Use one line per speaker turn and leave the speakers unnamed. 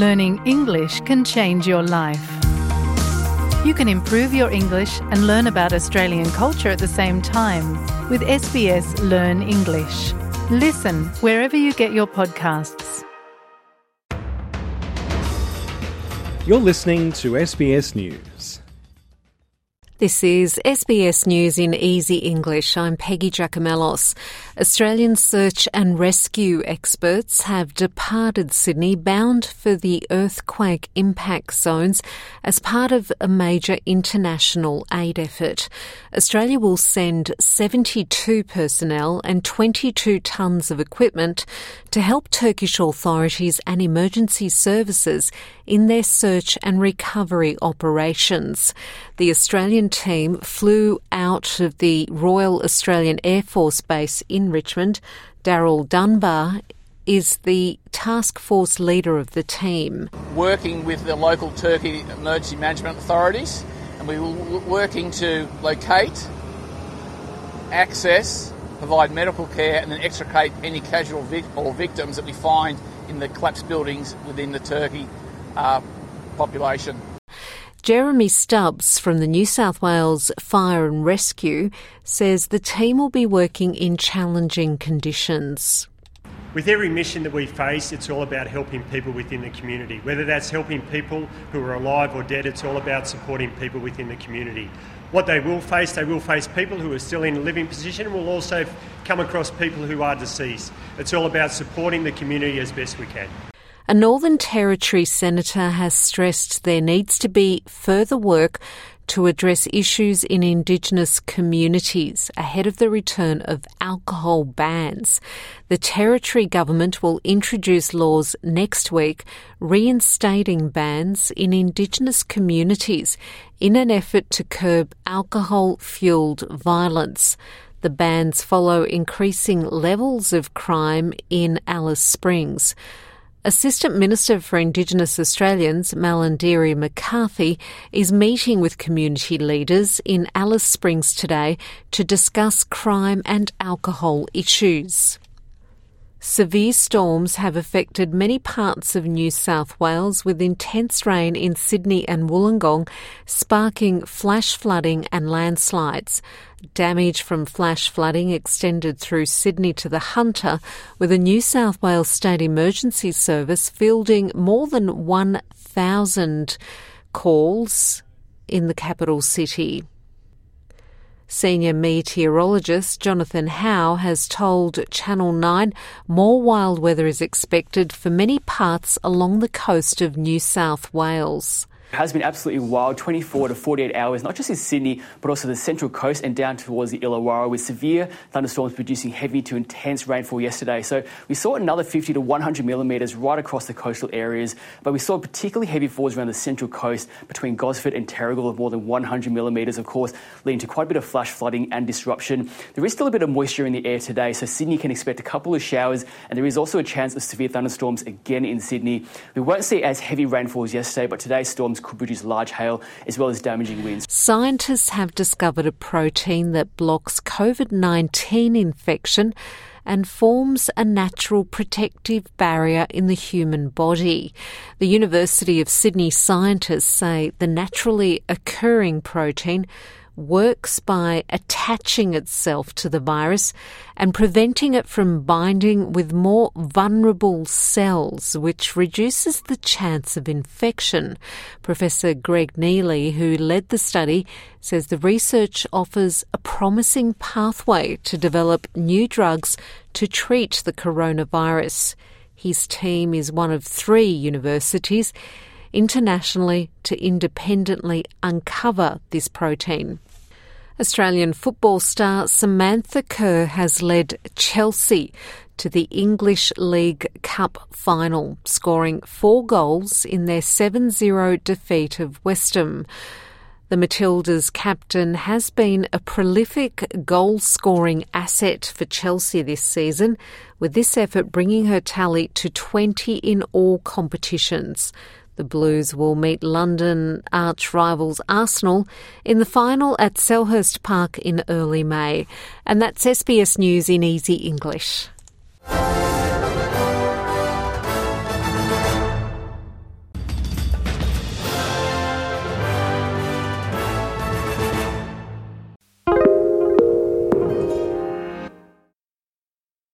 Learning English can change your life. You can improve your English and learn about Australian culture at the same time with SBS Learn English. Listen wherever you get your podcasts.
You're listening to SBS News.
This is SBS News in Easy English. I'm Peggy Giakoumelos. Australian search and rescue experts have departed Sydney bound for the earthquake impact zones as part of a major international aid effort. Australia will send 72 personnel and 22 tonnes of equipment to help Turkish authorities and emergency services in their search and recovery operations. The Australian team flew out of the Royal Australian Air Force Base in Richmond. Daryl Dunbar is the task force leader of the team.
Working with the local Turkey emergency management authorities, and we were working to locate, access, provide medical care, and then extricate any casual vic- or victims that we find in the collapsed buildings within the Turkey uh, population.
Jeremy Stubbs from the New South Wales Fire and Rescue says the team will be working in challenging conditions.
With every mission that we face, it's all about helping people within the community. Whether that's helping people who are alive or dead, it's all about supporting people within the community. What they will face, they will face people who are still in a living position and will also come across people who are deceased. It's all about supporting the community as best we can.
A Northern Territory senator has stressed there needs to be further work to address issues in Indigenous communities ahead of the return of alcohol bans. The Territory government will introduce laws next week reinstating bans in Indigenous communities in an effort to curb alcohol fueled violence. The bans follow increasing levels of crime in Alice Springs. Assistant Minister for Indigenous Australians, Malarndirri McCarthy, is meeting with community leaders in Alice Springs today to discuss crime and alcohol issues. Severe storms have affected many parts of New South Wales with intense rain in Sydney and Wollongong, sparking flash flooding and landslides. Damage from flash flooding extended through Sydney to the Hunter, with a New South Wales State Emergency Service fielding more than 1,000 calls in the capital city. Senior meteorologist Jonathan How has told Channel 9 more wild weather is expected for many parts along the coast of New South Wales.
Has been absolutely wild 24 to 48 hours, not just in Sydney, but also the central coast and down towards the Illawarra, with severe thunderstorms producing heavy to intense rainfall yesterday. So we saw another 50 to 100 millimetres right across the coastal areas, but we saw particularly heavy falls around the central coast between Gosford and Terrigal of more than 100 millimetres, of course, leading to quite a bit of flash flooding and disruption. There is still a bit of moisture in the air today, so Sydney can expect a couple of showers, and there is also a chance of severe thunderstorms again in Sydney. We won't see as heavy rainfall as yesterday, but today's storms could produce large hail as well as damaging winds.
Scientists have discovered a protein that blocks COVID 19 infection and forms a natural protective barrier in the human body. The University of Sydney scientists say the naturally occurring protein works by attaching itself to the virus and preventing it from binding with more vulnerable cells, which reduces the chance of infection. Professor Greg Neely, who led the study, says the research offers a promising pathway to develop new drugs to treat the coronavirus. His team is one of three universities internationally to independently uncover this protein. Australian football star Samantha Kerr has led Chelsea to the English League Cup final, scoring four goals in their 7 0 defeat of West Ham. The Matildas captain has been a prolific goal scoring asset for Chelsea this season, with this effort bringing her tally to 20 in all competitions. The Blues will meet London arch rivals Arsenal in the final at Selhurst Park in early May. And that's SBS News in easy English.